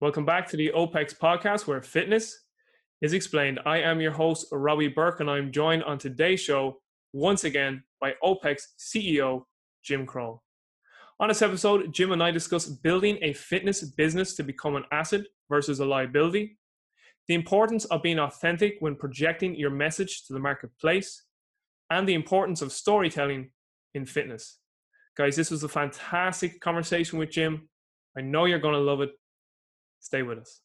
Welcome back to the OPEX podcast where fitness is explained. I am your host, Robbie Burke, and I'm joined on today's show once again by OPEX CEO, Jim Kroll. On this episode, Jim and I discuss building a fitness business to become an asset versus a liability, the importance of being authentic when projecting your message to the marketplace, and the importance of storytelling in fitness. Guys, this was a fantastic conversation with Jim. I know you're going to love it. Stay with us.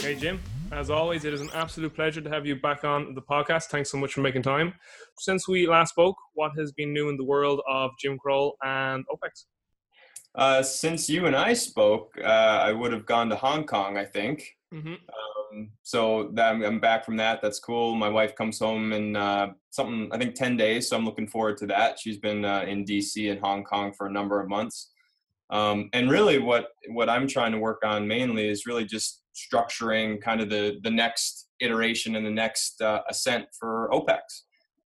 Hey, Jim. As always, it is an absolute pleasure to have you back on the podcast. Thanks so much for making time. Since we last spoke, what has been new in the world of Jim Kroll and OPEX? Uh, since you and I spoke, uh, I would have gone to Hong Kong, I think. Mm-hmm. Um, so that, I'm back from that. That's cool. My wife comes home in uh, something, I think, 10 days. So I'm looking forward to that. She's been uh, in DC and Hong Kong for a number of months. Um, and really, what what I'm trying to work on mainly is really just structuring kind of the the next iteration and the next uh, ascent for OPEX.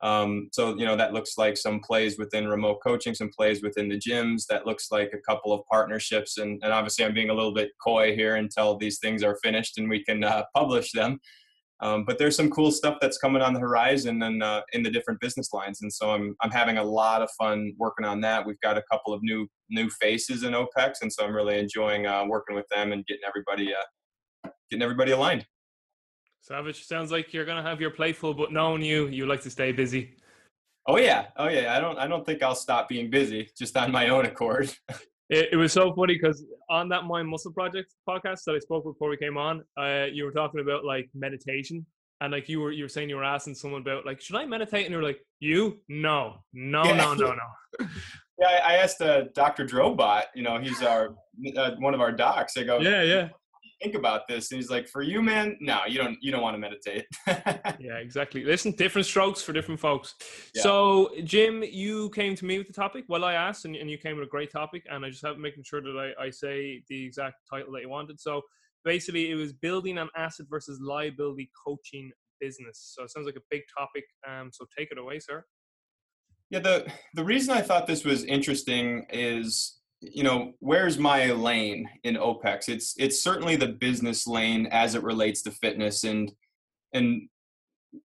Um, so you know that looks like some plays within remote coaching, some plays within the gyms. That looks like a couple of partnerships, and, and obviously I'm being a little bit coy here until these things are finished and we can uh, publish them. Um, but there's some cool stuff that's coming on the horizon and uh, in the different business lines, and so I'm I'm having a lot of fun working on that. We've got a couple of new new faces in OPEX, and so I'm really enjoying uh, working with them and getting everybody uh, getting everybody aligned. Savage, sounds like you're gonna have your playful, but knowing you, you like to stay busy. Oh yeah, oh yeah. I don't, I don't think I'll stop being busy just on my own accord. it, it was so funny because on that Mind Muscle Project podcast that I spoke before we came on, uh, you were talking about like meditation, and like you were, you were saying you were asking someone about like, should I meditate? And you are like, you? No, no, yeah. no, no, no. yeah, I asked uh, Dr. Drobot. You know, he's our uh, one of our docs. I go, yeah, yeah think about this and he's like for you man no you don't you don't want to meditate. Yeah exactly. Listen different strokes for different folks. Yeah. so jim you came to me with the topic. Well i asked and, and you came with a great topic and i just have making sure that I, I say the exact title that you wanted. So basically it was building an asset versus liability coaching business. So it sounds like a big topic um, so take it away sir. Yeah the the reason i thought this was interesting is you know where's my lane in opex? It's it's certainly the business lane as it relates to fitness and and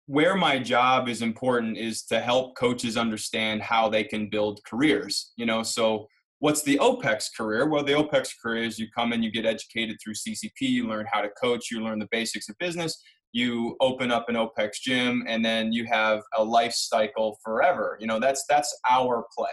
where my job is important is to help coaches understand how they can build careers you know? So what's the opex career? Well the opex career is you come and you get educated through ccp you learn how to coach you learn the basics of business you open up an opex gym and then you have a life cycle forever. You know that's that's our play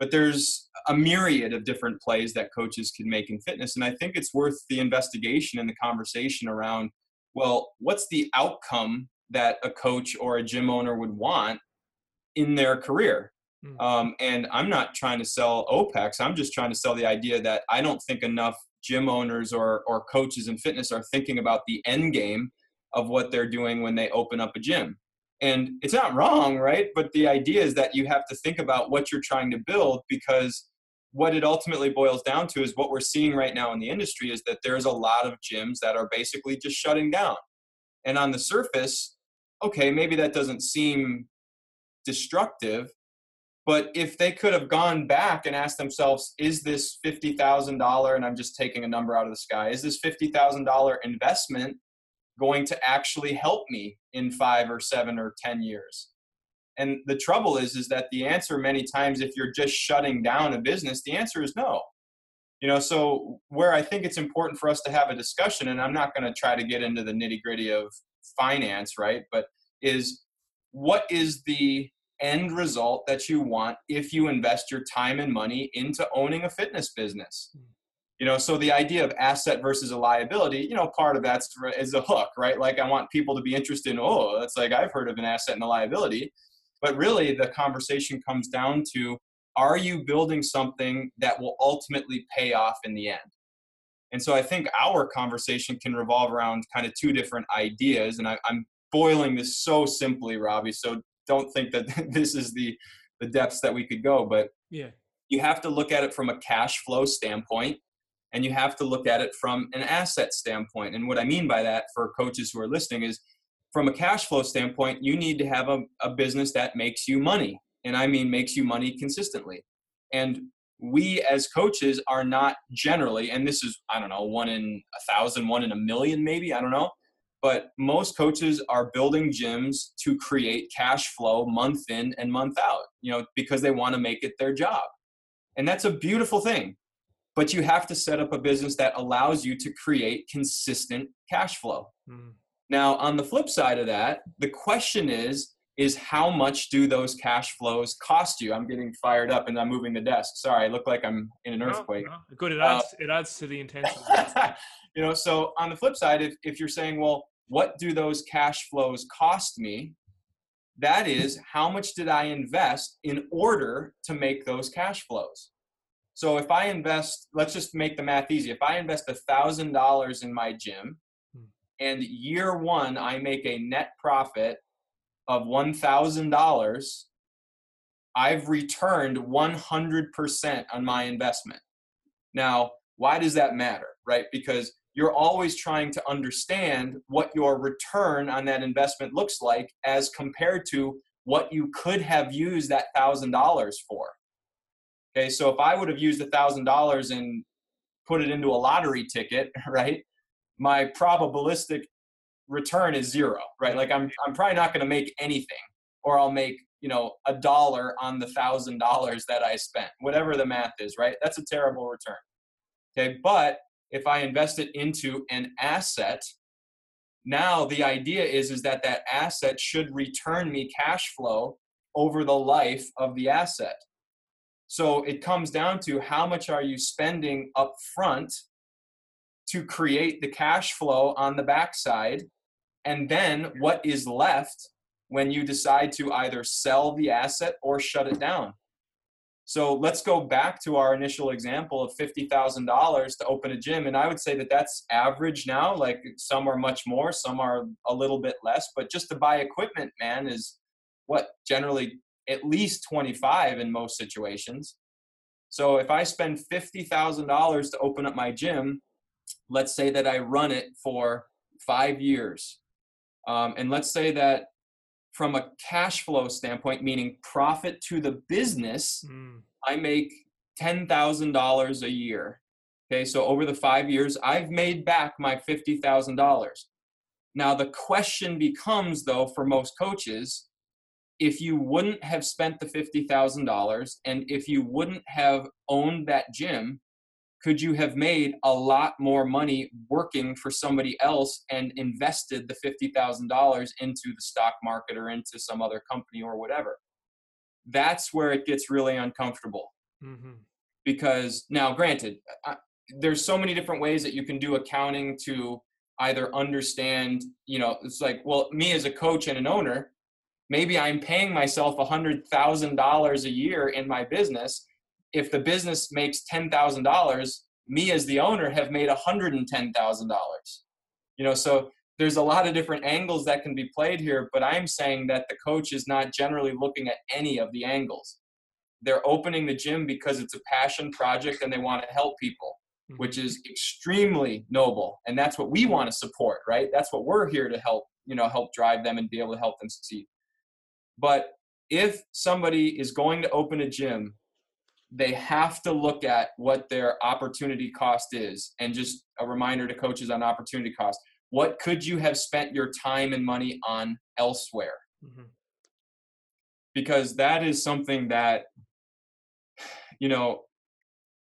but there's a myriad of different plays that coaches can make in fitness and i think it's worth the investigation and the conversation around well what's the outcome that a coach or a gym owner would want in their career mm. um, and i'm not trying to sell opex i'm just trying to sell the idea that i don't think enough gym owners or, or coaches in fitness are thinking about the end game of what they're doing when they open up a gym and it's not wrong, right? But the idea is that you have to think about what you're trying to build because what it ultimately boils down to is what we're seeing right now in the industry is that there's a lot of gyms that are basically just shutting down. And on the surface, okay, maybe that doesn't seem destructive, but if they could have gone back and asked themselves, is this $50,000, and I'm just taking a number out of the sky, is this $50,000 investment going to actually help me in five or seven or ten years. And the trouble is is that the answer many times if you're just shutting down a business the answer is no. You know so where i think it's important for us to have a discussion and i'm not going to try to get into the nitty gritty of finance right but is what is the end result that you want if you invest your time and money into owning a fitness business hmm. You know so the idea of asset versus a liability you know part of that's is a hook right? Like i want people to be interested in oh that's like i've heard of an asset and a liability. But really the conversation comes down to are you building something that will ultimately pay off in the end? And so i think our conversation can revolve around kind of two different ideas and I, i'm boiling this so simply robbie so don't think that this is the the depths that we could go but yeah. you have to look at it from a cash flow standpoint and you have to look at it from an asset standpoint. And what I mean by that for coaches who are listening is from a cash flow standpoint, you need to have a, a business that makes you money. And I mean makes you money consistently. And we as coaches are not generally, and this is, I don't know, one in a thousand, one in a million, maybe, I don't know. But most coaches are building gyms to create cash flow month in and month out, you know, because they want to make it their job. And that's a beautiful thing. But you have to set up a business that allows you to create consistent cash flow. Mm. Now, on the flip side of that, the question is, is how much do those cash flows cost you? I'm getting fired up and I'm moving the desk. Sorry, I look like I'm in an earthquake. No, no. Good, it adds uh, it adds to the intensity. you know, so on the flip side, if, if you're saying, well, what do those cash flows cost me? That is, how much did I invest in order to make those cash flows? So if I invest, let's just make the math easy. If I invest a thousand dollars in my gym, hmm. and year one I make a net profit of $1,000, I've returned 100% on my investment. Now, why does that matter, right? Because you're always trying to understand what your return on that investment looks like as compared to what you could have used that $1,000 for. Okay, so if I would have used $1,000 and put it into a lottery ticket, right, my probabilistic return is zero, right? Like I'm I'm probably not going to make anything, or I'll make you know a dollar on the thousand dollars that I spent, whatever the math is, right? That's a terrible return. Okay, but if I invest it into an asset, now the idea is is that that asset should return me cash flow over the life of the asset. So it comes down to how much are you spending up front to create the cash flow on the backside and then what is left when you decide to either sell the asset or shut it down. So let's go back to our initial example of $50,000 to open a gym. And I would say that that's average now. Like some are much more, some are a little bit less. But just to buy equipment, man, is what generally at least 25 in most situations. So if I spend $50,000 to open up my gym, let's say that I run it for five years. Um, and let's say that from a cash flow standpoint, meaning profit to the business, mm. I make $10,000 a year. Okay, so over the five years, I've made back my $50,000. Now, the question becomes, though, for most coaches, if you wouldn't have spent the $50,000 and if you wouldn't have owned that gym, could you have made a lot more money working for somebody else and invested the $50,000 into the stock market or into some other company or whatever? That's where it gets really uncomfortable. Mm-hmm. Because now, granted, I, there's so many different ways that you can do accounting to either understand, you know, it's like, well, me as a coach and an owner, maybe I'm paying myself $100,000 a year in my business if the business makes $10,000, me as the owner have made $110,000. You know, so there's a lot of different angles that can be played here, but I'm saying that the coach is not generally looking at any of the angles. They're opening the gym because it's a passion project and they want to help people, mm-hmm. which is extremely noble. And that's what we want to support, right? That's what we're here to help, you know, help drive them and be able to help them succeed. But if somebody is going to open a gym they have to look at what their opportunity cost is and just a reminder to coaches on opportunity cost what could you have spent your time and money on elsewhere mm-hmm. because that is something that you know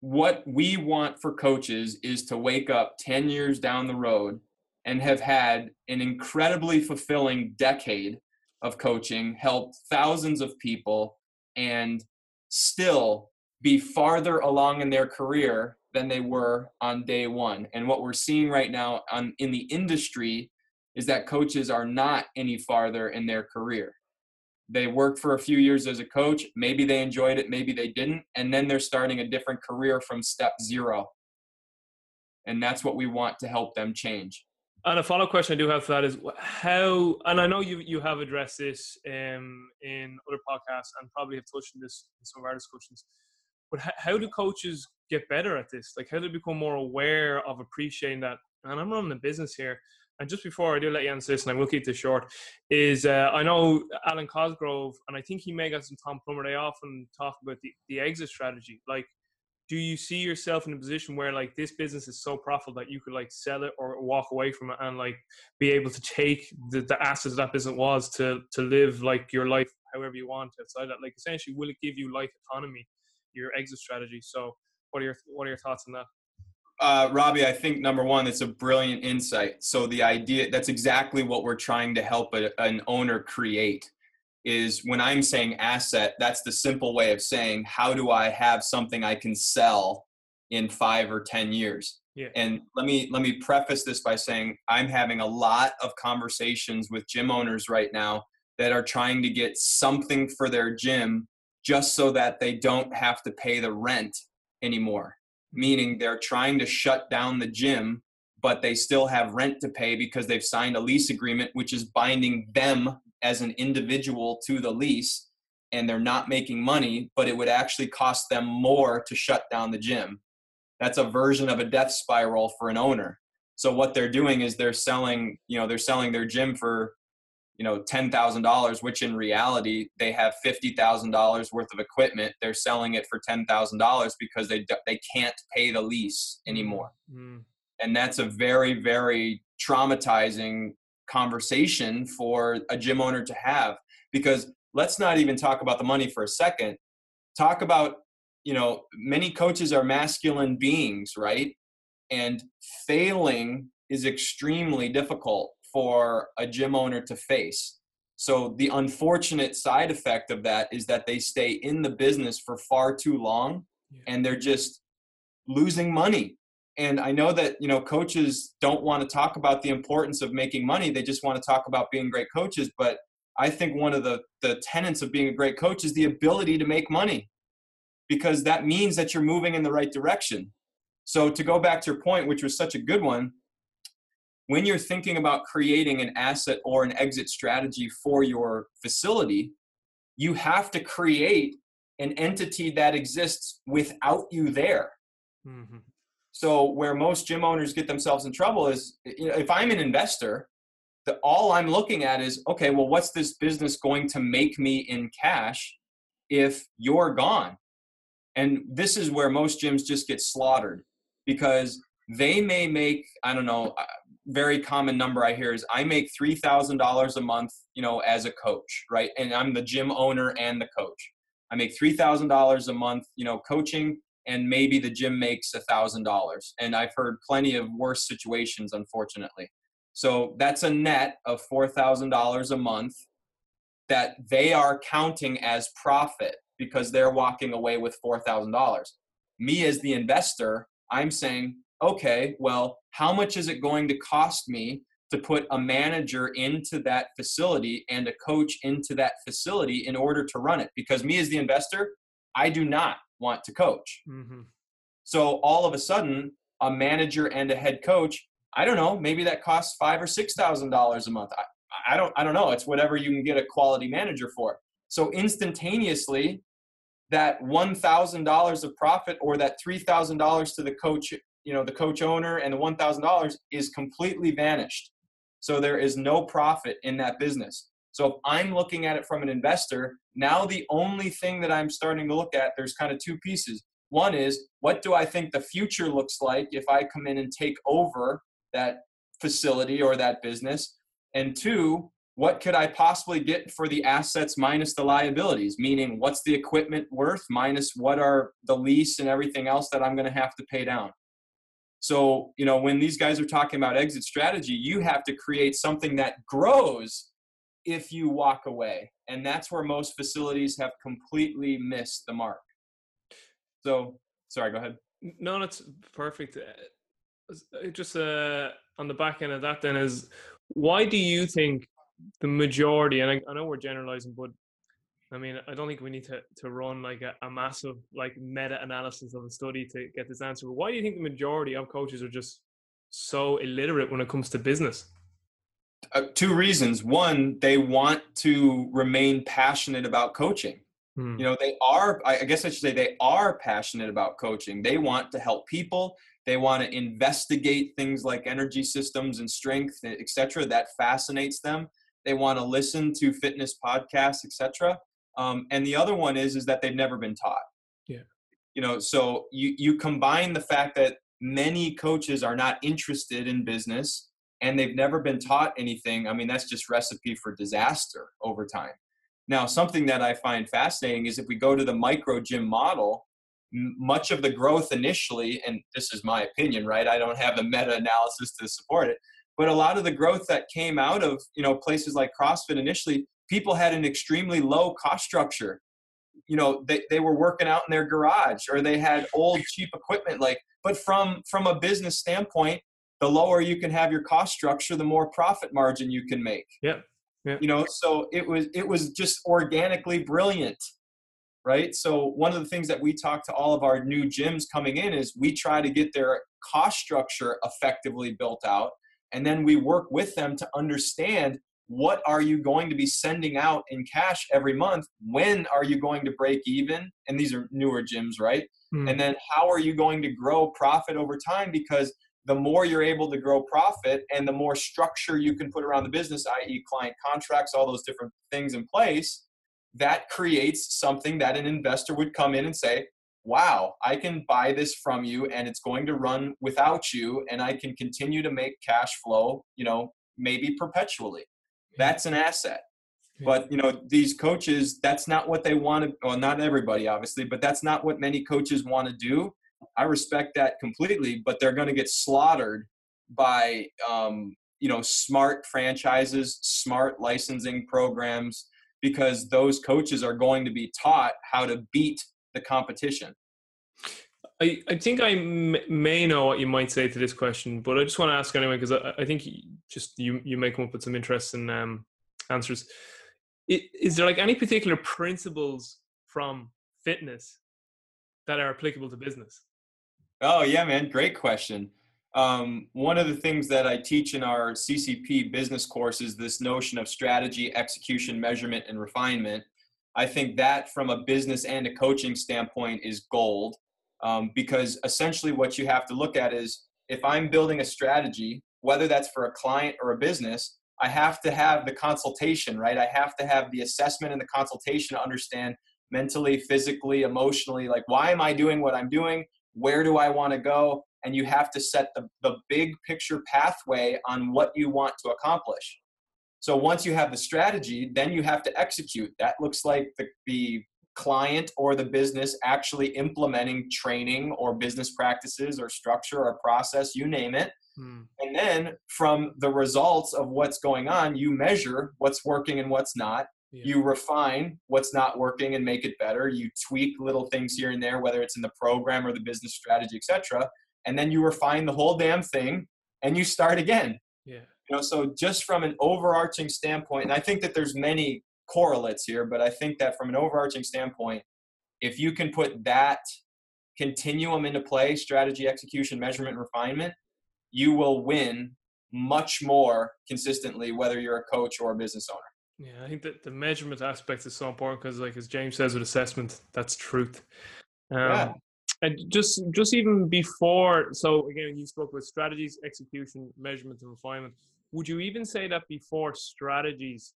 what we want for coaches is to wake up 10 years down the road and have had an incredibly fulfilling decade of coaching helped thousands of people and still be farther along in their career than they were on day one. And what we're seeing right now on, in the industry is that coaches are not any farther in their career. They worked for a few years as a coach. Maybe they enjoyed it, maybe they didn't. And then they're starting a different career from step zero. And that's what we want to help them change. And a follow-up question I do have for that is how, and I know you you have addressed this um, in other podcasts and probably have touched on this in some of our discussions but how do coaches get better at this? Like, how do they become more aware of appreciating that? And I'm running a business here. and just before I do let you answer this, and I will keep this short, is uh, I know Alwyn Cosgrove, and I think he may have some Tom Plummer. They often talk about the, the exit strategy. Like, do you see yourself in a position where like this business is so profitable that you could like sell it or walk away from it and like be able to take the, the assets that business was to to live like your life however you want outside that? Like, essentially, will it give you life autonomy? Your exit strategy. So, what are your what are your thoughts on that? Uh, Robbie, I think number one, it's a brilliant insight. So the idea that's exactly what we're trying to help a, an owner create is when I'm saying asset, that's the simple way of saying how do I have something I can sell in five or ten years. Yeah. And let me let me preface this by saying I'm having a lot of conversations with gym owners right now that are trying to get something for their gym just so that they don't have to pay the rent anymore meaning they're trying to shut down the gym, but they still have rent to pay because they've signed a lease agreement, which is binding them as an individual to the lease. And they're not making money, but it would actually cost them more to shut down the gym. That's a version of a death spiral for an owner. So what they're doing is they're selling, you know, they're selling their gym for you know $10,000 which in reality they have $50,000 worth of equipment they're selling it for $10,000 because they they can't pay the lease anymore mm. and that's a very very traumatizing conversation for a gym owner to have because let's not even talk about the money for a second talk about you know many coaches are masculine beings right and failing is extremely difficult for a gym owner to face. So the unfortunate side effect of that is that they stay in the business for far too long and they're just losing money. And I know that, you know, coaches don't want to talk about the importance of making money. They just want to talk about being great coaches, but I think one of the the tenets of being a great coach is the ability to make money because that means that you're moving in the right direction. So to go back to your point, which was such a good one, when you're thinking about creating an asset or an exit strategy for your facility, you have to create an entity that exists without you there. Mm-hmm. So where most gym owners get themselves in trouble is you know, if I'm an investor, the, all I'm looking at is okay, well, what's this business going to make me in cash if you're gone? And this is where most gyms just get slaughtered because they may make I don't know very common number I hear is I make three thousand dollars a month, you know, as a coach, right? And I'm the gym owner and the coach. I make three thousand dollars a month, you know, coaching, and maybe the gym makes a thousand dollars. And I've heard plenty of worse situations, unfortunately. So that's a net of four thousand dollars a month that they are counting as profit because they're walking away with four thousand dollars. Me as the investor, I'm saying okay, well, how much is it going to cost me to put a manager into that facility and a coach into that facility in order to run it? Because me as the investor, I do not want to coach. Mm-hmm. So all of a sudden, a manager and a head coach, I don't know, maybe that costs five or six thousand dollars a month. I, I don't I don't know. It's whatever you can get a quality manager for. So instantaneously, that one thousand dollars of profit or that three thousand dollars to the coach you know the coach owner and the $1000 is completely vanished so there is no profit in that business so if i'm looking at it from an investor now the only thing that i'm starting to look at there's kind of two pieces one is what do i think the future looks like if i come in and take over that facility or that business and two what could I possibly get for the assets minus the liabilities? Meaning, what's the equipment worth minus what are the lease and everything else that I'm going to have to pay down? So, you know, when these guys are talking about exit strategy, you have to create something that grows if you walk away. And that's where most facilities have completely missed the mark. So, sorry, go ahead. No, that's perfect. Uh, just uh, on the back end of that, then, is why do you think the majority, and I, I know we're generalizing, but I mean, I don't think we need to, to run like a, a massive like meta analysis of a study to get this answer. But why do you think the majority of coaches are just so illiterate when it comes to business? Uh, two reasons. One, they want to remain passionate about coaching. Hmm. You know, they are, I guess I should say, they are passionate about coaching. They want to help people. They want to investigate things like energy systems and strength, etc. That fascinates them. They want to listen to fitness podcasts, etc. Um, and the other one is is that they've never been taught. Yeah. You know, so you you combine the fact that many coaches are not interested in business and they've never been taught anything. I mean, that's just recipe for disaster over time. Now, something that I find fascinating is if we go to the micro gym model, much of the growth initially, and this is my opinion, right? I don't have the meta analysis to support it, but a lot of the growth that came out of you know places like CrossFit initially, people had an extremely low cost structure. You know, they, they were working out in their garage or they had old cheap equipment. Like, but from from a business standpoint, the lower you can have your cost structure, the more profit margin you can make. Yeah. Yeah. You know, so it was it was just organically brilliant. Right. So one of the things that we talk to all of our new gyms coming in is we try to get their cost structure effectively built out. And then we work with them to understand what are you going to be sending out in cash every month? When are you going to break even? And these are newer gyms, right? Mm. And then how are you going to grow profit over time? Because the more you're able to grow profit and the more structure you can put around the business, i.e., client contracts, all those different things in place, that creates something that an investor would come in and say, wow, I can buy this from you and it's going to run without you and I can continue to make cash flow, you know, maybe perpetually. That's an asset. But you know, these coaches, that's not what they want to well, not everybody obviously, but that's not what many coaches want to do. I respect that completely, but they're going to get slaughtered by um, you know smart franchises, smart licensing programs, because those coaches are going to be taught how to beat the competition. I, I think I m- may know what you might say to this question, but I just want to ask anyway because I, I think just you you may come up with some interesting um, answers. Is there like any particular principles from fitness that are applicable to business? Oh yeah, man, great question. Um, one of the things that I teach in our CCP business course is this notion of strategy, execution, measurement, and refinement. I think that from a business and a coaching standpoint is gold um, because essentially what you have to look at is if I'm building a strategy, whether that's for a client or a business, I have to have the consultation, right? I have to have the assessment and the consultation to understand mentally, physically, emotionally, like why am I doing what I'm doing? Where do I want to go? And you have to set the, the big picture pathway on what you want to accomplish. So once you have the strategy, then you have to execute. That looks like the, the client or the business actually implementing training or business practices or structure or process, you name it. Hmm. And then from the results of what's going on, you measure what's working and what's not. Yeah. You refine what's not working and make it better. You tweak little things here and there, whether it's in the program or the business strategy, etc. And then you refine the whole damn thing and you start again. Yeah. You know, so just from an overarching standpoint, and I think that there's many correlates here, but I think that from an overarching standpoint, if you can put that continuum into play, strategy, execution, measurement, refinement, you will win much more consistently, whether you're a coach or a business owner. Yeah, I think that the measurement aspect is so important because, like as James says with assessment, that's truth. Um, yeah. And just just even before, so again, you spoke with strategies, execution, measurement, and refinement. Would you even say that before strategies,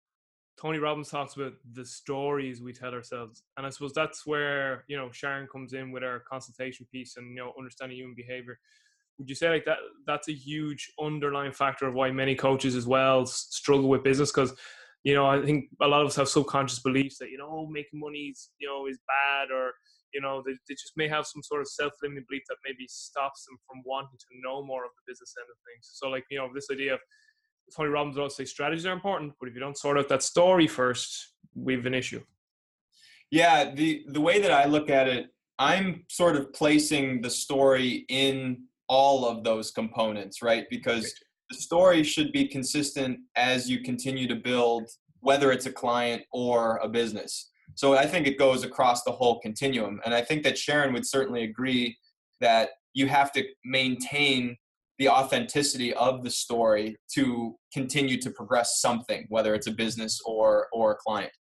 Tony Robbins talks about the stories we tell ourselves, and I suppose that's where you know Sharon comes in with our consultation piece and you know understanding human behavior. Would you say like that? That's a huge underlying factor of why many coaches as well struggle with business because you know, I think a lot of us have subconscious beliefs that, you know, oh, making money is, you know, is bad or, you know, they, they just may have some sort of self-limiting belief that maybe stops them from wanting to know more of the business end of things. So like, you know, this idea of Tony Robbins would say strategies are important, but if you don't sort out that story first, we have an issue. Yeah, the the way that I look at it, I'm sort of placing the story in all of those components, right? Because the story should be consistent as you continue to build, whether it's a client or a business. So I think it goes across the whole continuum. And I think that Sharon would certainly agree that you have to maintain the authenticity of the story to continue to progress something, whether it's a business or or a client.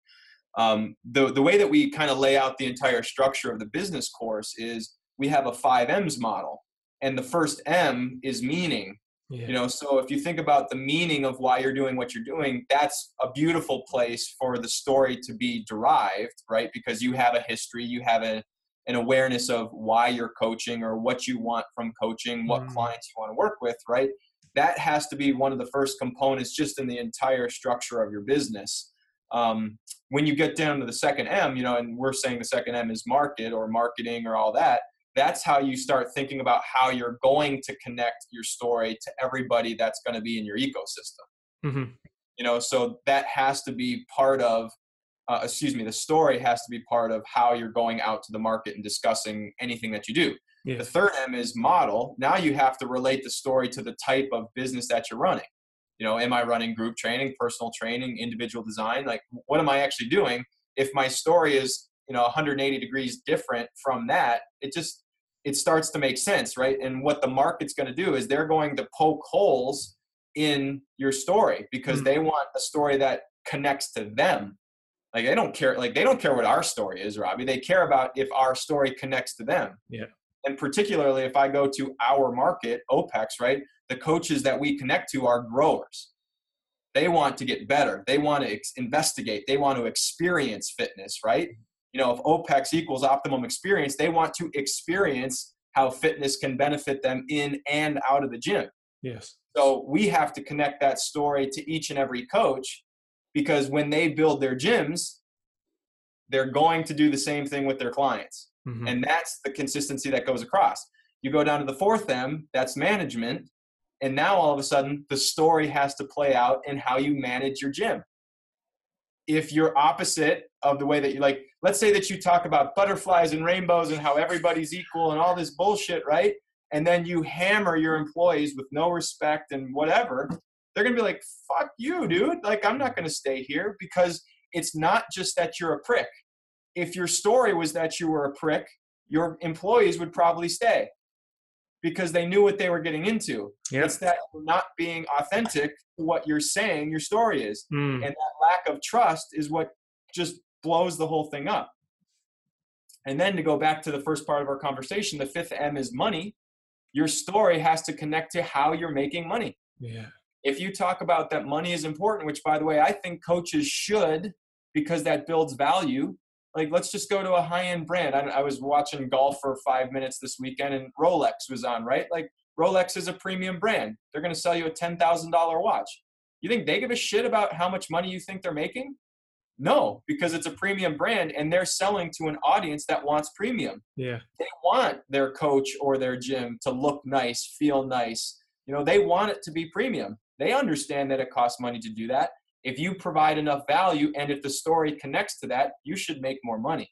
Um, the the way that we kind of lay out the entire structure of the business course is we have a five M's model, and the first M is meaning. Yeah. You know, so if you think about the meaning of why you're doing what you're doing, that's a beautiful place for the story to be derived, right? Because you have a history, you have a, an awareness of why you're coaching or what you want from coaching, what Mm. clients you want to work with, right? That has to be one of the first components just in the entire structure of your business. Um, when you get down to the second M, you know, and we're saying the second M is market or marketing or all that, that's how you start thinking about how you're going to connect your story to everybody that's going to be in your ecosystem. Hmm you know so that has to be part of uh, excuse me the story has to be part of how you're going out to the market and discussing anything that you do. Yeah. the third m is model. Now you have to relate the story to the type of business that you're running. You know am i running group training personal training individual design? Like what am i actually doing? If my story is you know 180 degrees different from that it just it starts to make sense right? And what the market's going to do is they're going to poke holes in your story because Mm. they want a story that connects to them. Like they don't care like they don't care what our story is robbie. They care about if our story connects to them. Yeah. and particularly if i go to our market opex right the coaches that we connect to are growers. They want to get better. They want to ex- investigate. They want to experience fitness right you know if opex equals optimum experience they want to experience how fitness can benefit them in and out of the gym Yes. so we have to connect that story to each and every coach because when they build their gyms, they're going to do the same thing with their clients. Mhm. And that's the consistency that goes across. You go down to the fourth M, that's management. And now all of a sudden, the story has to play out in how you manage your gym. If you're opposite of the way that you like, let's say that you talk about butterflies and rainbows and how everybody's equal and all this bullshit, right? And then you hammer your employees with no respect and whatever, they're gonna be like, fuck you, dude. Like, I'm not gonna stay here because it's not just that you're a prick. If your story was that you were a prick, your employees would probably stay because they knew what they were getting into. Yeah. It's that not being authentic to what you're saying your story is. Mm. And that lack of trust is what just blows the whole thing up. And then to go back to the first part of our conversation, the fifth M is money. Your story has to connect to how you're making money. Yeah. If you talk about that money is important, which by the way, I think coaches should because that builds value. Like, let's just go to a high end brand. I, I was watching golf for five minutes this weekend and Rolex was on, right? Like, Rolex is a premium brand. They're going to sell you a $10,000 watch. You think they give a shit about how much money you think they're making? No, because it's a premium brand and they're selling to an audience that wants premium. Yeah. They want their coach or their gym to look nice, feel nice. You know, they want it to be premium. They understand that it costs money to do that. If you provide enough value and if the story connects to that, you should make more money.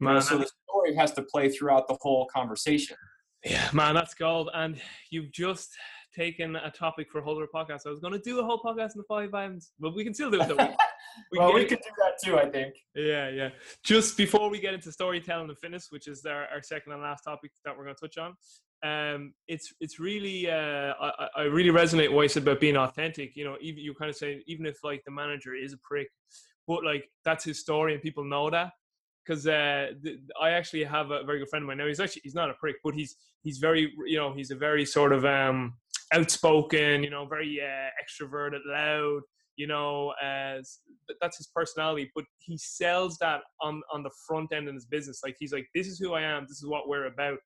Man, so the story has to play throughout the whole conversation. Yeah, man, that's gold. And you've just taken a topic for a whole other podcast. I was going to do a whole podcast in the five items, but we can still do it. We, we well, can we could do that too, I think. Yeah, yeah. Just before we get into storytelling and fitness, which is our, our second and last topic that we're going to touch on, um, it's it's really uh, I, I- really resonate what you said about being authentic. You know, even you kind of say even if like the manager is a prick, but like that's his story and people know that. Because uh, I actually have a very good friend of mine now. He's actually he's not a prick, but he's he's very you know he's a very sort of um, outspoken, you know, very uh, extroverted, loud, you know, as that's his personality. But he sells that on on the front end in his business. Like he's like, this is who I am. This is what we're about.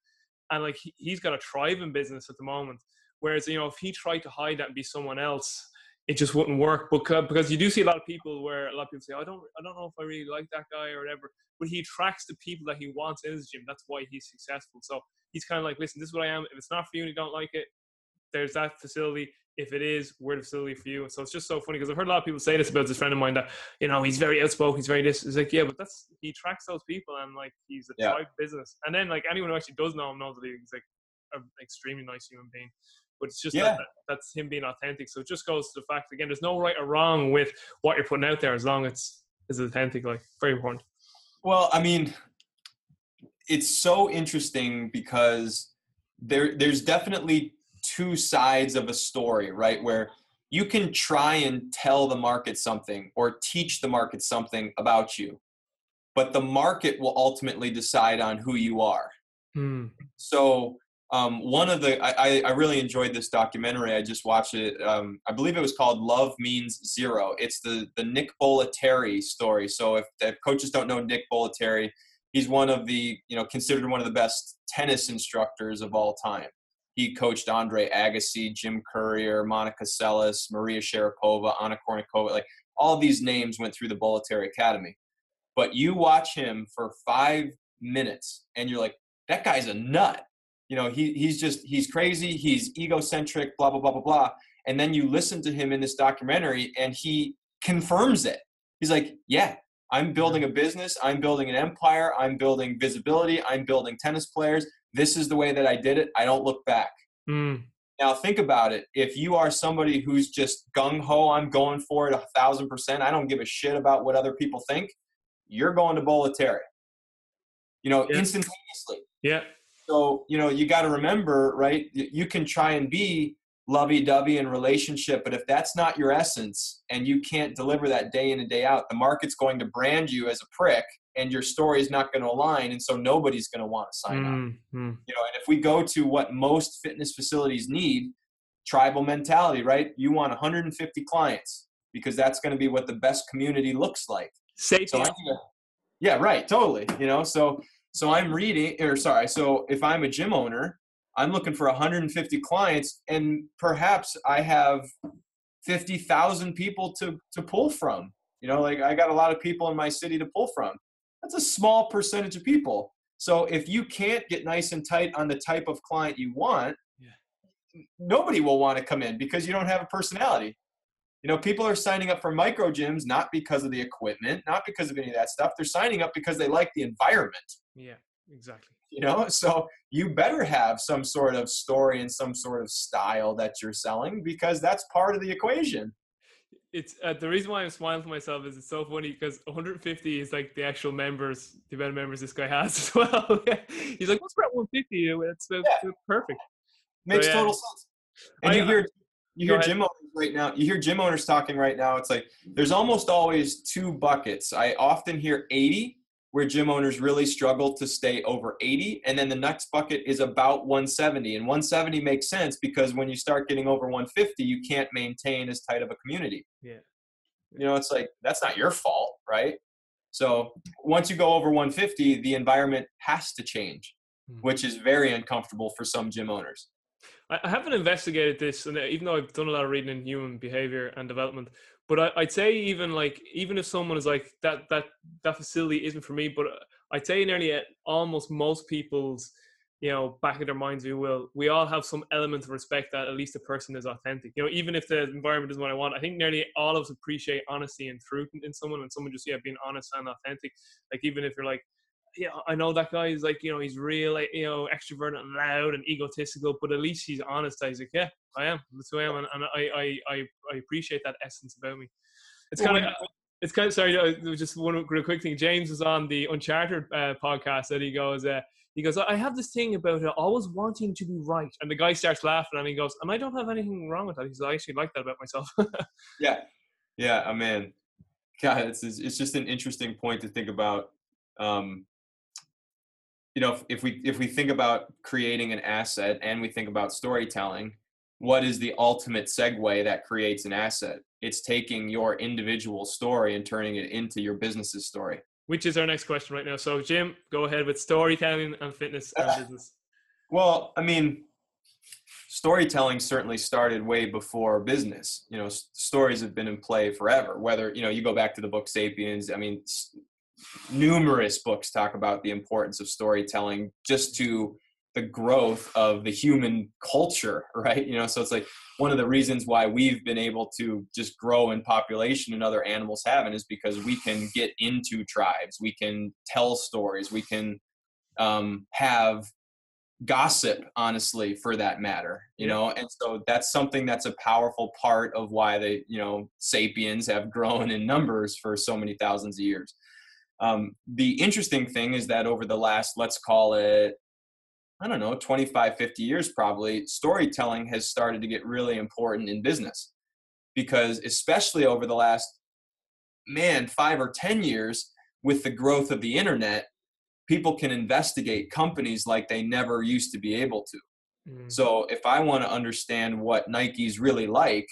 And like he, he's got a thriving business at the moment. Whereas you know, if he tried to hide that and be someone else, it just wouldn't work. Because because you do see a lot of people where a lot of people say, I don't I don't know if I really like that guy or whatever. But he attracts the people that he wants in his gym. That's why he's successful. So he's kind of like, listen, this is what I am. If it's not for you and you don't like it, there's that facility. If it is, we're the facility for you. So it's just so funny because I've heard a lot of people say this about this friend of mine that you know he's very outspoken, he's very this. It's like yeah, but that's he tracks those people and like he's a Yeah. tribe business. And then like anyone who actually does know him knows that he's like an extremely nice human being. But it's just Yeah. that, that that's him being authentic. So it just goes to the fact again, there's no right or wrong with what you're putting out there as long as it's is authentic. Like very important. Well, I mean, it's so interesting because there there's definitely two sides of a story, right? Where you can try and tell the market something or teach the market something about you, but the market will ultimately decide on who you are. Hmm. So um, one of the I, I really enjoyed this documentary. I just watched it. Um, I believe it was called "Love Means Zero. It's the the Nick Bollettieri story. So if, if coaches don't know Nick Bollettieri, he's one of the you know considered one of the best tennis instructors of all time. He coached Andre Agassi, Jim Courier, Monica Seles, Maria Sharapova, Anna Kournikova. Like all these names went through the Bollettieri Academy. But you watch him for five minutes, and you're like, that guy's a nut you know he he's just he's crazy he's egocentric blah blah blah blah blah and then you listen to him in this documentary and he confirms it he's like yeah i'm building a business i'm building an empire i'm building visibility i'm building tennis players this is the way that i did it i don't look back mm. now think about it if you are somebody who's just gung-ho i'm going for it a thousand percent i don't give a shit about what other people think you're going to Bollettieri. you know yeah. instantaneously yeah so you know you got to remember right you can try and be lovey-dovey in relationship but if that's not your essence and you can't deliver that day in and day out the market's going to brand you as a prick and your story is not going to align and so nobody's going to want to sign mm-hmm. up you know and if we go to what most fitness facilities need tribal mentality right you want 150 clients because that's going to be what the best community looks like Safety. so yeah right totally you know so so I'm reading, or sorry, so if I'm a gym owner, I'm looking for 150 clients, and perhaps I have 50,000 people to to pull from. You know, like I got a lot of people in my city to pull from. That's a small percentage of people. So if you can't get nice and tight on the type of client you want, yeah. nobody will want to come in because you don't have a personality. You know, people are signing up for micro gyms not because of the equipment, not because of any of that stuff. They're signing up because they like the environment. Yeah, exactly. You know, so you better have some sort of story and some sort of style that you're selling because that's part of the equation. It's uh, the reason why I'm smiling to myself is it's so funny because 150 is like the actual members, the amount of members this guy has as well. He's like, what's about 150? It's, it's, Yeah. perfect. Makes So, yeah. total sense. And I- you hear you hear gym owners right now. You hear gym owners talking right now. It's like there's almost always two buckets. I often hear 80, where gym owners really struggle to stay over 80, and then the next bucket is about 170. And 170 makes sense because when you start getting over 150, you can't maintain as tight of a community. Yeah. You know, it's like that's not your fault, right? So once you go over 150, the environment has to change, Mhm. which is very uncomfortable for some gym owners. I, I haven't investigated this, and uh, even though I've done a lot of reading in human behavior and development, but I, I'd say even like even if someone is like that that that facility isn't for me, but I'd say nearly uh, almost most people's you know back of their minds, we will, we all have some element of respect that at least the person is authentic. You know, even if the environment isn't what I want, I think nearly all of us appreciate honesty and truth in, in someone, and someone just yeah being honest and authentic. Like even if you're like yeah, I know that guy is like, you know, he's real, you know, extroverted and loud and egotistical, but at least he's honest. Like, yeah, I am. That's who I am, and, and I, I, I, I appreciate that essence about me. It's Well, kind of, it's kind of sorry. Just one real quick thing. James was on the Uncharted uh, podcast, and he goes, uh, he goes, I have this thing about uh, always wanting to be right, and the guy starts laughing, and he goes, and I don't have anything wrong with that. He's, I actually like that about myself. Yeah, yeah, I mean, God, it's it's just an interesting point to think about. Um, you know, if, if we if we think about creating an asset and we think about storytelling, what is the ultimate segue that creates an asset? It's taking your individual story and turning it into your business's story. Which is our next question right now. So, Jim, go ahead with storytelling and fitness and business. Well, I mean, storytelling certainly started way before business. You know, s- stories have been in play forever. Whether you know, you go back to the book *Sapiens*. I mean, s- numerous books talk about the importance of storytelling just to the growth of the human culture, right? You know, so it's like one of the reasons why we've been able to just grow in population and other animals haven't is because we can get into tribes, we can tell stories, we can um, have gossip honestly for that matter you know? And so that's something that's a powerful part of why the you know sapiens have grown in numbers for so many thousands of years um, the interesting thing is that over the last let's call it i don't know 25 50 years probably storytelling has started to get really important in business because especially over the last man five or ten years with the growth of the internet people can investigate companies like they never used to be able to mm. so if i want to understand what nike's really like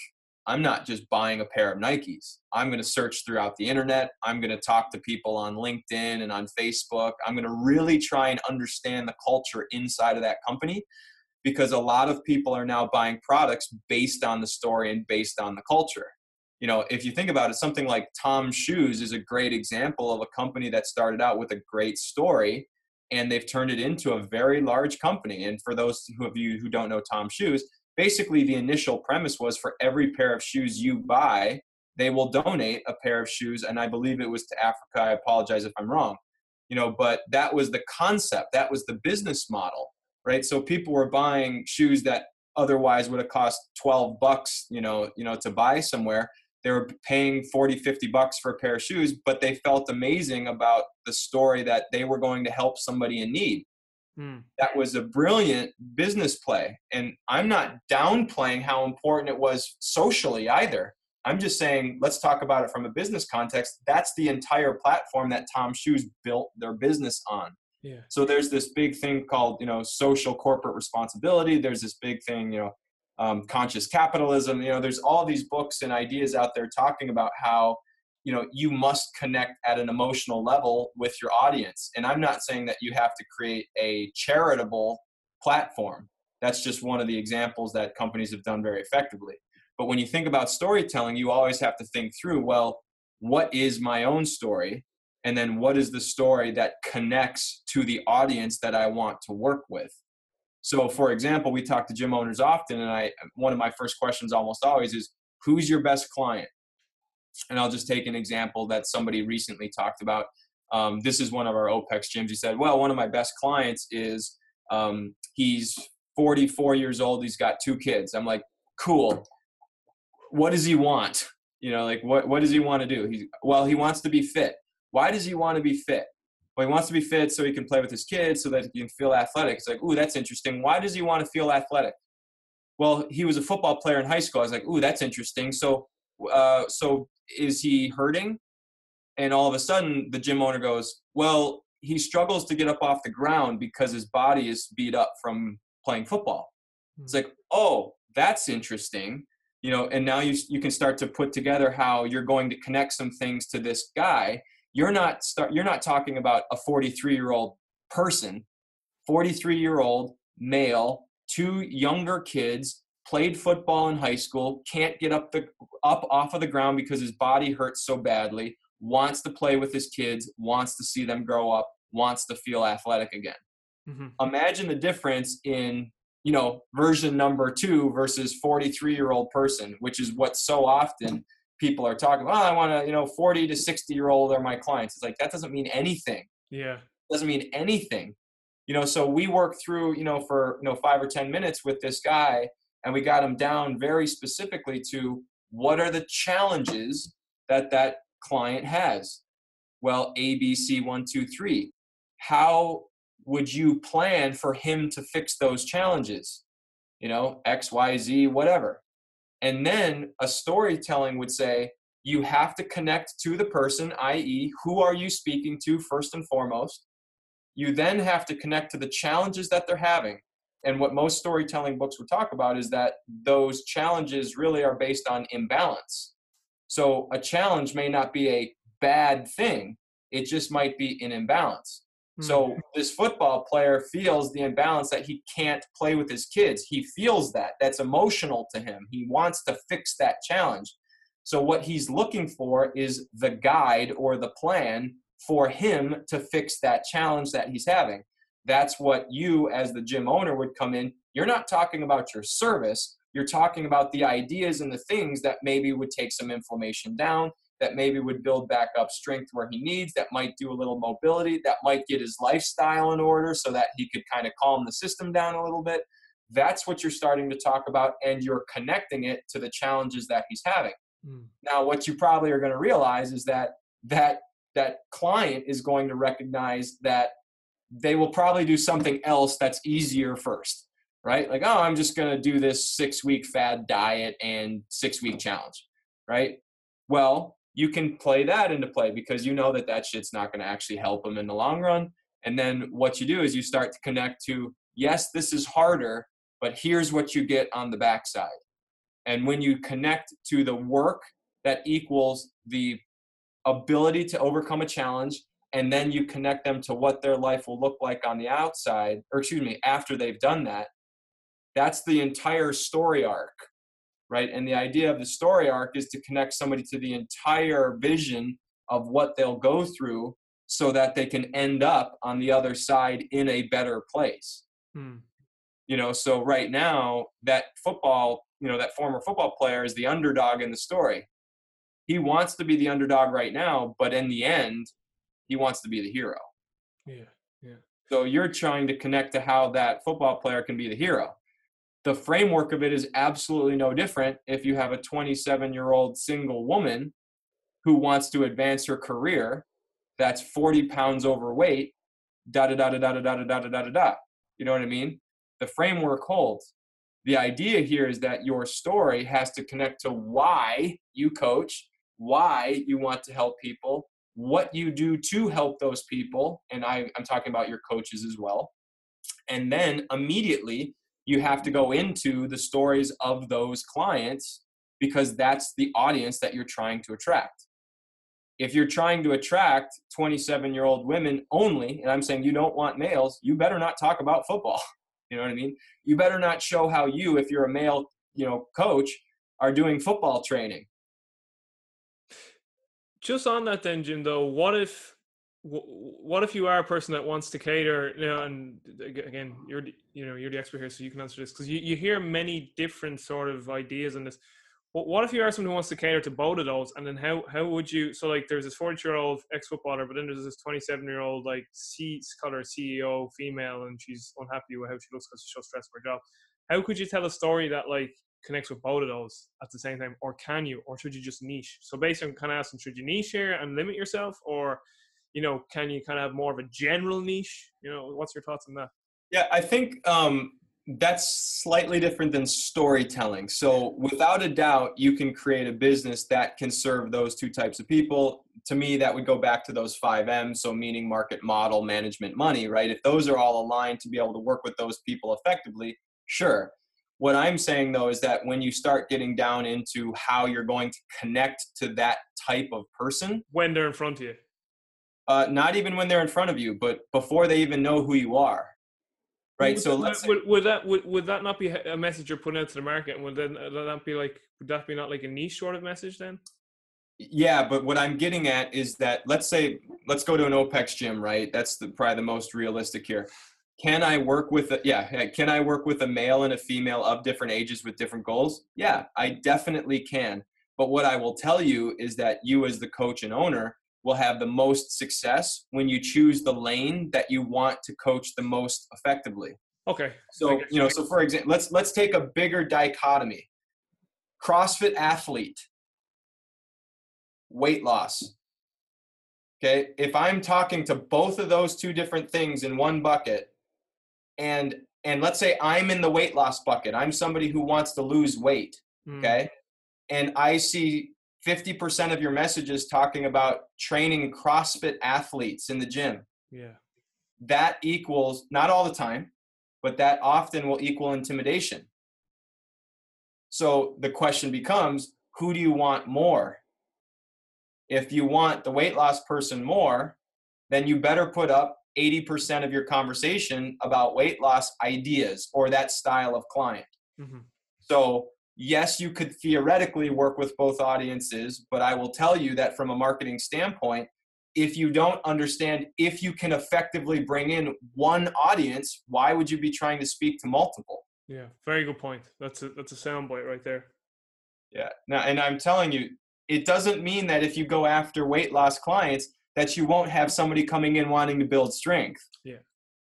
i'm not just buying a pair of nikes. I'm going to search throughout the internet. I'm going to talk to people on linkedin and on facebook. I'm going to really try and understand the culture inside of that company because a lot of people are now buying products based on the story and based on the culture. You know, if you think about it, something like Tom's Shoes is a great example of a company that started out with a great story and they've turned it into a very large company. And for those of you who don't know Tom's Shoes, basically the initial premise was for every pair of shoes you buy, they will donate a pair of shoes. And I believe it was to Africa. I apologize if I'm wrong. You know, but that was the concept, that was the business model, right? So people were buying shoes that otherwise would have cost 12 bucks, you know, you know, to buy somewhere they were paying 40 50 bucks for a pair of shoes but they felt amazing about the story that they were going to help somebody in need mm. that was a brilliant business play. And i'm not downplaying how important it was socially either. I'm just saying let's talk about it from a business context. That's the entire platform that TOMS shoes built their business on. Yeah. so there's this big thing called you know social corporate responsibility. There's this big thing you know um, conscious capitalism. You know there's all these books and ideas out there talking about how you know you must connect at an emotional level with your audience. And i'm not saying that you have to create a charitable platform. That's just one of the examples that companies have done very effectively. But when you think about storytelling you always have to think through well what is my own story? And then what is the story that connects to the audience that i want to work with? So, for example, we talk to gym owners often, and I one of my first questions almost always is, "Who's your best client?" And I'll just take an example that somebody recently talked about. Um, this is one of our OPEX gyms. He said, "Well, one of my best clients is um, he's 44 years old. He's got two kids." I'm like, "Cool. What does he want? You know, like what what does he want to do? He well, he wants to be fit. Why does he want to be fit? well, he wants to be fit so he can play with his kids so that he can feel athletic. It's like, ooh, that's interesting. Why does he want to feel athletic? Well, he was a football player in high school. I was like, ooh, that's interesting. So, uh, so is he hurting? And all of a sudden, the gym owner goes, well, he struggles to get up off the ground because his body is beat up from playing football. It's hmm. like, oh, that's interesting. You know, and now you you can start to put together how you're going to connect some things to this guy you're not start you're not talking about a 43 year old person 43 year old male two younger kids played football in high school can't get up the up off of the ground because his body hurts so badly wants to play with his kids wants to see them grow up wants to feel athletic again mm-hmm. imagine the difference in you know version number two versus 43 year old person which is what so often people are talking about, oh, I want to, you know, 40 to 60 year old are my clients. It's like, that doesn't mean anything. Yeah. It doesn't mean anything. You know, so we work through, you know, for, you know, five or 10 minutes with this guy and we got him down very specifically to what are the challenges that that client has? Well, A, B, C, one, two, three. How would you plan for him to fix those challenges? You know, X, Y, Z, whatever. And then a storytelling would say, you have to connect to the person, i.e., who are you speaking to first and foremost? You then have to connect to the challenges that they're having. And what most storytelling books would talk about is that those challenges really are based on imbalance. So a challenge may not be a bad thing, it just might be an imbalance. So hmm. this football player feels the imbalance that he can't play with his kids. He feels that. That's emotional to him. He wants to fix that challenge. So what he's looking for is the guide or the plan for him to fix that challenge that he's having. That's what you as the gym owner would come in. You're not talking about your service. You're talking about the ideas and the things that maybe would take some inflammation down, that maybe would build back up strength where he needs, that might do a little mobility, that might get his lifestyle in order so that he could kind of calm the system down a little bit. That's what you're starting to talk about, and you're connecting it to the challenges that he's having. Mm. Now, what you probably are going to realize is that that that client is going to recognize that they will probably do something else that's easier first, right? Like, oh, I'm just going to do this six week fad diet and six week challenge right? Well, you can play that into play because you know that that shit's not going to actually help them in the long run. And then what you do is you start to connect to, yes, this is harder, but here's what you get on the backside. And when you connect to the work that equals the ability to overcome a challenge, and then you connect them to what their life will look like on the outside, or excuse me, after they've done that, that's the entire story arc right? And the idea of the story arc is to connect somebody to the entire vision of what they'll go through so that they can end up on the other side in a better place. Hmm. You know, so right now, that football, you know, that former football player is the underdog in the story. He wants to be the underdog right now, but in the end, he wants to be the hero. Yeah, yeah. So you're trying to connect to how that football player can be the hero the framework of it is absolutely no different if you have a 27 year old single woman who wants to advance her career that's 40 pounds overweight da da da da da da da da da da da you know what i mean the framework holds the idea here is that your story has to connect to why you coach why you want to help people what you do to help those people and I, i'm talking about your coaches as well and then immediately you have to go into the stories of those clients because that's the audience that you're trying to attract. If you're trying to attract 27 year old women only, and I'm saying you don't want males, you better not talk about football. You know what I mean? You better not show how you, if you're a male, you know, coach, are doing football training. Just on that then, Jim, though, what if what if you are a person that wants to cater you know and again you're you know you're the expert here so you can answer this because you, you hear many different sort of ideas on this. But what if you are someone who wants to cater to both of those and then how how would you so like there's this 40 year old ex-footballer but then there's this 27 year old like C color ceo female and she's unhappy with how she looks because she's so stressed for her job. How could you tell a story that like connects with both of those at the same time or can you or should you just niche so basically i'm kind of asking should you niche here and limit yourself or you know, can you kind of have more of a general niche? You know, what's your thoughts on that? Yeah, I think um, that's slightly different than storytelling. So, without a doubt, you can create a business that can serve those two types of people. To me, that would go back to those five M's. So, meaning market, model, management, money, right? If those are all aligned to be able to work with those people effectively, sure. What I'm saying though is that when you start getting down into how you're going to connect to that type of person, when they're in front of you, uh, not even when they're in front of you, but before they even know who you are. Right. Would so that, let's would, would, that would, would that not be a message you're putting out to the market? And would that, would that be like would that be not like a niche sort of message then? Yeah, but what I'm getting at is that let's say let's go to an OPEX gym, right? That's the probably the most realistic here. Can I work with a yeah, can I work with a male and a female of different ages with different goals? Yeah, I definitely can. But what I will tell you is that you as the coach and owner will have the most success when you choose the lane that you want to coach the most effectively. Okay. So, you know, so for example, let's let's take a bigger dichotomy. CrossFit athlete, weight loss. Okay? If I'm talking to both of those two different things in one bucket and and let's say I'm in the weight loss bucket. I'm somebody who wants to lose weight, mm. okay? And I see 50% of your messages talking about training CrossFit athletes in the gym. Yeah. That equals, not all the time, but that often will equal intimidation. So the question becomes who do you want more? If you want the weight loss person more, then you better put up 80% of your conversation about weight loss ideas or that style of client. Mm-hmm. So yes, you could theoretically work with both audiences, but I will tell you that from a marketing standpoint, if you don't understand if you can effectively bring in one audience, why would you be trying to speak to multiple? Yeah, very good point. That's a that's a sound soundbite right there. Yeah. Now, and I'm telling you, it doesn't mean that if you go after weight loss clients that you won't have somebody coming in wanting to build strength. Yeah.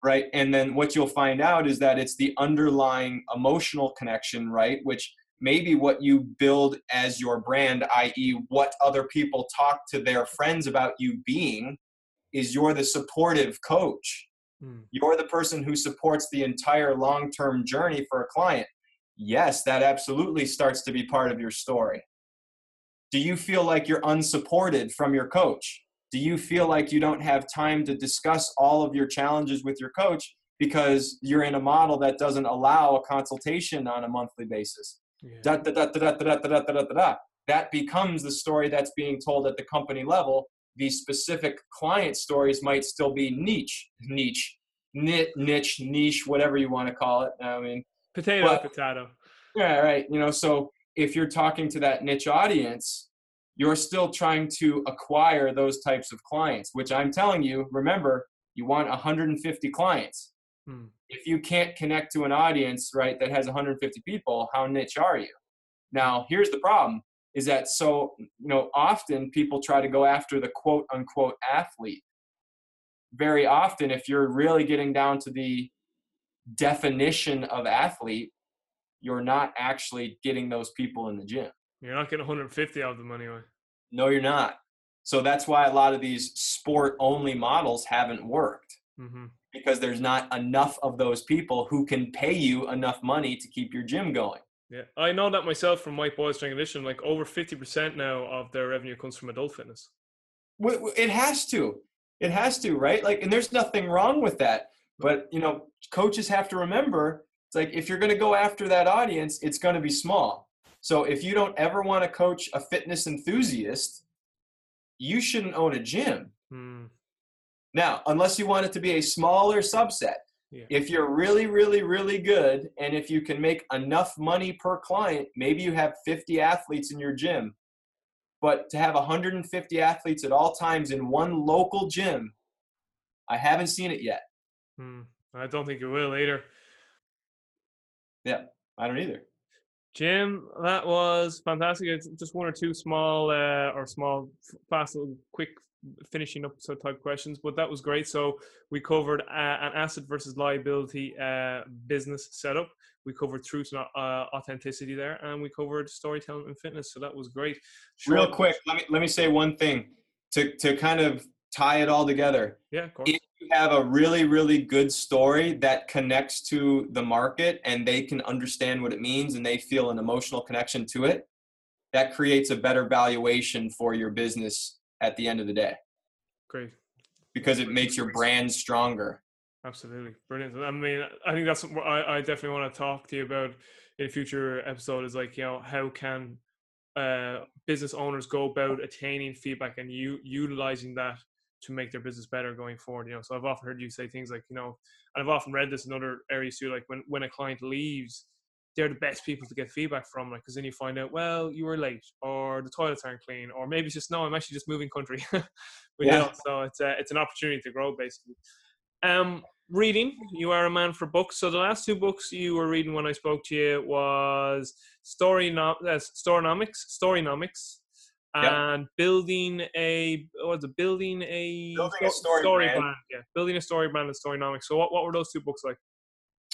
Right. And then what you'll find out is that it's the underlying emotional connection, right? Which maybe what you build as your brand, i.e., what other people talk to their friends about you being, is you're the supportive coach. Mm. You're the person who supports the entire long term journey for a client. Yes, that absolutely starts to be part of your story. Do you feel like you're unsupported from your coach? do you feel like you don't have time to discuss all of your challenges with your coach because you're in a model that doesn't allow a consultation on a monthly basis? That becomes the story that's being told at the company level. The specific client stories might still be niche, niche, niche, niche, whatever you want to call it. I mean, potato, but, potato. Yeah, right. You know, so if you're talking to that niche audience, you're still trying to acquire those types of clients, which I'm telling you, remember, you want 150 clients. Hmm. If you can't connect to an audience, right, that has 150 people, how niche are you? Now, here's the problem is that so, you know, often people try to go after the quote unquote athlete. Very often, if you're really getting down to the definition of athlete, you're not actually getting those people in the gym. You're not getting 150 out of them anyway. No, you're not. So that's why a lot of these sport only models haven't worked mm-hmm. because there's not enough of those people who can pay you enough money to keep your gym going. Yeah, I know that myself from Boyle's Strength Conditioning. Like over 50% now of their revenue comes from adult fitness. It has to. It has to, right? Like, and there's nothing wrong with that. But, you know, coaches have to remember it's like if you're going to go after that audience, it's going to be small. So if you don't ever want to coach a fitness enthusiast, you shouldn't own a gym. Hmm. Now, unless you want it to be a smaller subset. Yeah. If you're really, really, really good, and if you can make enough money per client, maybe you have 50 athletes in your gym. But to have 150 athletes at all times in one local gym, I haven't seen it yet. Hmm. I don't think it will either. Yeah, I don't either. Jim, that was fantastic. It's just one or two small uh, or small, fast, quick finishing up so type questions, but that was great. So we covered uh, an asset versus liability uh, business setup. We covered truth and uh, authenticity there, and we covered storytelling and fitness. So that was great. Sure. Real quick, let me let me say one thing to to kind of tie it all together. Yeah, of course. You have a really, really good story that connects to the market and they can understand what it means and they feel an emotional connection to it, that creates a better valuation for your business at the end of the day. Great. Because it makes your brand stronger. Absolutely. Brilliant. I mean, I think that's what I, I definitely want to talk to you about in a future episode is like, you know, how can uh, business owners go about attaining feedback and you utilizing that to make their business better going forward. You know, so I've often heard you say things like, you know, and I've often read this in other areas too, like when when a client leaves, they're the best people to get feedback from, like because then you find out, well, you were late, or the toilets aren't clean, or maybe it's just no, I'm actually just moving country. but yeah. know, so it's a, it's an opportunity to grow basically. Um, reading, you are a man for books. So the last two books you were reading when I spoke to you was Story no, uh, Storynomics, Storynomics, and yep. building a what was it building a building a story, story brand. brand. yeah building a story brand and storynomics so what, what were those two books like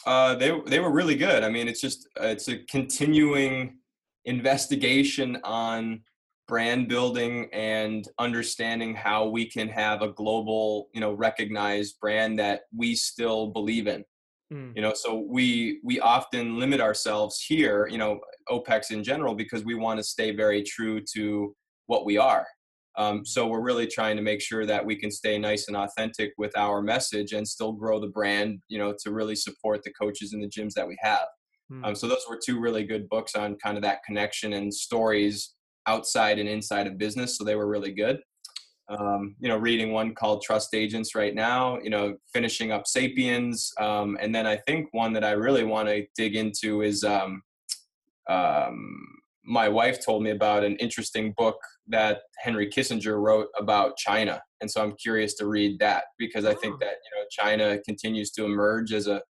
uh they they were really good i mean it's just uh, it's a continuing investigation on brand building and understanding how we can have a global you know recognized brand that we still believe in mm. you know so we we often limit ourselves here you know opex in general because we want to stay very true to what we are. Um, so we're really trying to make sure that we can stay nice and authentic with our message and still grow the brand, you know, to really support the coaches and the gyms that we have. Hmm. Um, so those were two really good books on kind of that connection and stories outside and inside of business. So they were really good. Um, you know, reading one called Trust Agents right now, you know, finishing up Sapiens. Um, and then I think one that I really want to dig into is um, um, my wife told me about an interesting book that Henry Kissinger wrote about China. And so I'm curious to read that because I think oh. that, you know, China continues to emerge as a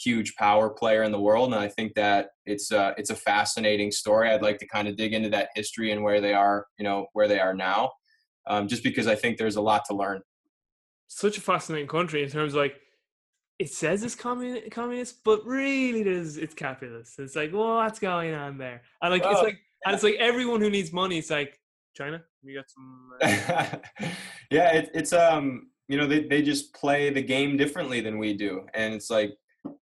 huge power player in the world. And I think that it's a, it's a fascinating story. I'd like to kind of dig into that history and where they are, you know, where they are now, um, just because I think there's a lot to learn. Such a fascinating country in terms of like, it says it's communist, communist, but really it is it's capitalist. It's like, well, what's going on there? And like, well, it's like and it's like everyone who needs money. It's like China. We got some. Uh... yeah, it, it's um, you know, they they just play the game differently than we do, and it's like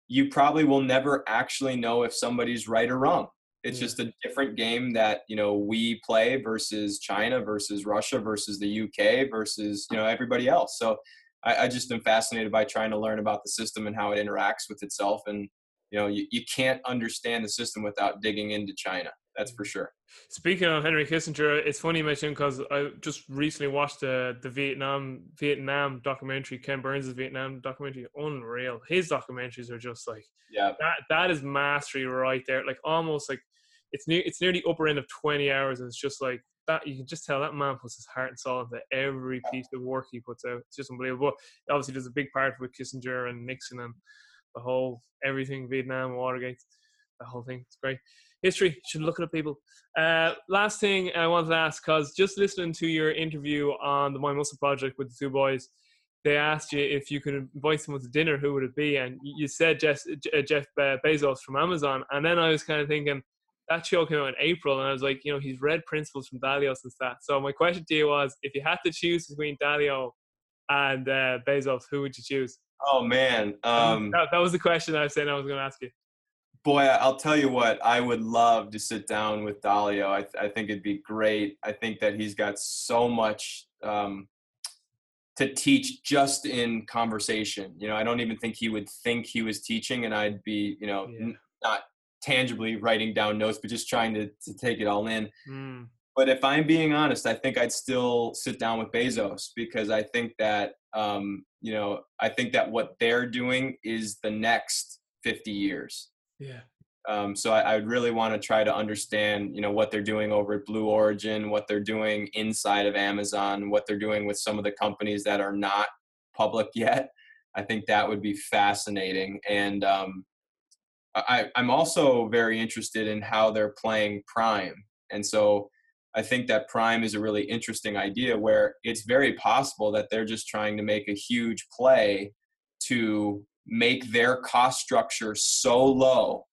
you probably will never actually know if somebody's right or wrong. It's Yeah. just a different game that you know we play versus China versus Russia versus the UK versus you know everybody else. So I, I just am fascinated by trying to learn about the system and how it interacts with itself. And you know you, you can't understand the system without digging into China. That's for sure. Speaking of Henry Kissinger, it's funny you mention because I just recently watched the the Vietnam Vietnam documentary, Ken Burns' Vietnam documentary. Unreal. His documentaries are just like Yeah, that. That is mastery right there. Like almost like it's near it's near the upper end of twenty hours, and it's just like that. You can just tell that man puts his heart and soul into every piece of work he puts out. It's just unbelievable. But obviously, there's a big part with Kissinger and Nixon and the whole everything Vietnam, Watergate, the whole thing. It's great history. Should look it up, people. Uh, last thing I wanted to ask, because just listening to your interview on the Mind Muscle Project with the two boys, they asked you if you could invite someone to dinner, who would it be? And you said Jeff, uh, Jeff uh, Bezos from Amazon. And then I was kind of thinking, that show came out in April, and I was like, you know, he's read Principles from Dalio and stuff. So my question to you was, if you had to choose between Dalio and uh, Bezos, who would you choose? Oh man. Um, that, that was the question I was saying I was going to ask you. Boy, I'll tell you what. I would love to sit down with Dalio. I, th- I think it'd be great. I think that he's got so much um, to teach just in conversation. You know, I don't even think he would think he was teaching, and I'd be, you know, Yeah. n- not tangibly writing down notes, but just trying to, to take it all in. Mm, But if I'm being honest, I think I'd still sit down with Bezos because I think that um, you know I think that what they're doing is the next 50 years. Yeah. Um, so I, I would really want to try to understand, you know, what they're doing over at Blue Origin, what they're doing inside of Amazon, what they're doing with some of the companies that are not public yet. I think that would be fascinating. And um, I, I'm also very interested in how they're playing Prime. And so I think that Prime is a really interesting idea where it's very possible that they're just trying to make a huge play to make their cost structure so low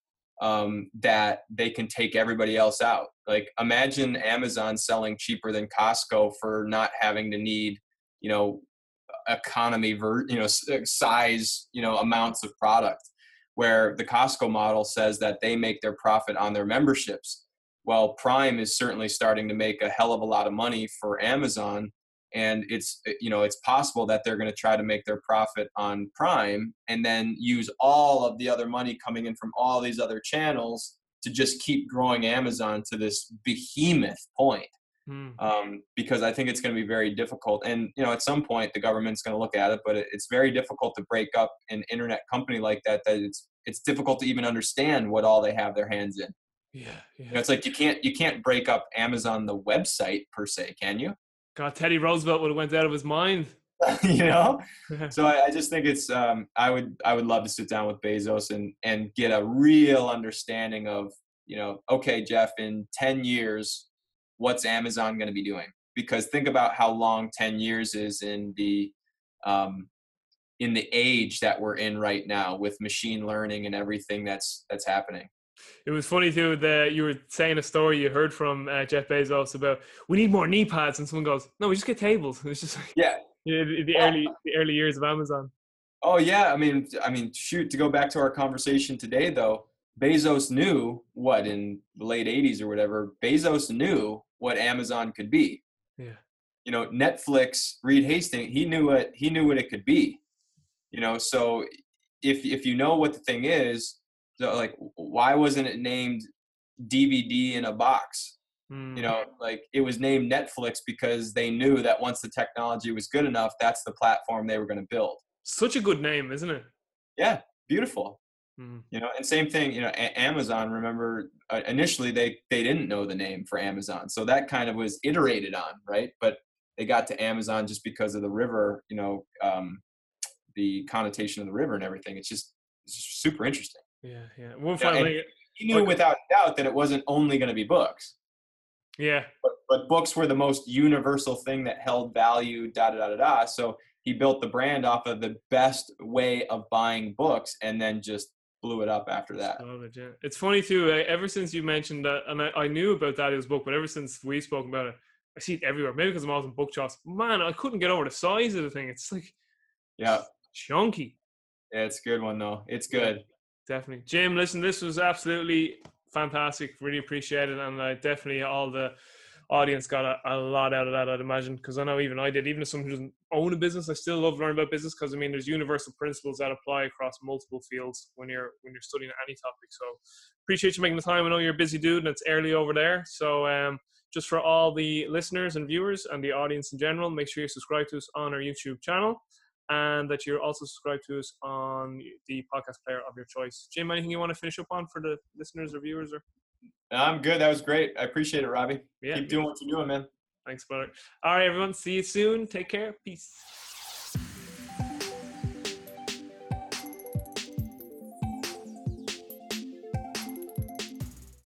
um, that they can take everybody else out. Like imagine Amazon selling cheaper than Costco for not having to need, you know, economy, ver- you know, size, you know, amounts of product. Where the Costco model says that they make their profit on their memberships. Well, Prime is certainly starting to make a hell of a lot of money for Amazon and it's you know it's possible that they're going to try to make their profit on prime and then use all of the other money coming in from all these other channels to just keep growing amazon to this behemoth point Mm. um, because i think it's going to be very difficult and you know at some point the government's going to look at it but it's very difficult to break up an internet company like that that it's it's difficult to even understand what all they have their hands in Yeah, yeah. you know, it's like you can't you can't break up amazon the website per se can you God, Teddy Roosevelt would have went out of his mind. you know? So I, I just think it's um, I would I would love to sit down with Bezos and and get a real understanding of you know okay Jeff in 10 years what's Amazon going to be doing? Because think about how long 10 years is in the um, in the age that we're in right now with machine learning and everything that's that's happening It was funny too that you were saying a story you heard from uh, Jeff Bezos about we need more knee pads, and someone goes, "No, we just get tables." It's just like yeah you know, the, the Yeah. early the early years of Amazon. Oh yeah, I mean, I mean, shoot. To go back to our conversation today, though, Bezos knew what in the late '80s or whatever. Bezos knew what Amazon could be. Yeah. You know, Netflix, Reed Hastings, he knew what he knew what it could be. You know, so if if you know what the thing is, so like, why wasn't it named DVD in a box? Mm. You know, like it was named Netflix because they knew that once the technology was good enough, that's the platform they were going to build. such a good name, isn't it? Yeah, beautiful. Mm. you know and same thing you know a- amazon remember uh, initially they they didn't know the name for amazon so that kind of was iterated on right but they got to amazon just because of the river you know um, the connotation of the river and everything it's just it's just super interesting Yeah, yeah. One Yeah, he knew without doubt that it wasn't only going to be books Yeah, but, but books were the most universal thing that held value da da da da da so he built the brand off of the best way of buying books and then just blew it up after that it, yeah. It's funny too. uh, Ever since you mentioned that, and I, I knew about that Dalio's book, but ever since we've spoken about it, I see it everywhere. Maybe because I'm always in book shops. Man, I couldn't get over the size of the thing. It's like yeah chunky. Yeah, it's a good one though. It's good. Definitely. Jim, listen, this was absolutely fantastic. Really appreciate it, and uh, definitely all the audience got a, a lot out of that. I'd imagine because I know even I did. Even if someone who doesn't own a business, I still love learning about business because I mean, there's universal principles that apply across multiple fields when you're when you're studying any topic. So appreciate you making the time. I know you're a busy dude and it's early over there. So um, just for all the listeners and viewers and the audience in general, make sure you subscribe to us on our YouTube channel and that you're also subscribed to us on the podcast player of your choice. Jim, anything you want to finish up on for the listeners or viewers? Or I'm good. That was great. I appreciate it, Robbie. Yeah, Keep doing what you're doing, man. Thanks, brother. All right, everyone. See you soon. Take care. Peace.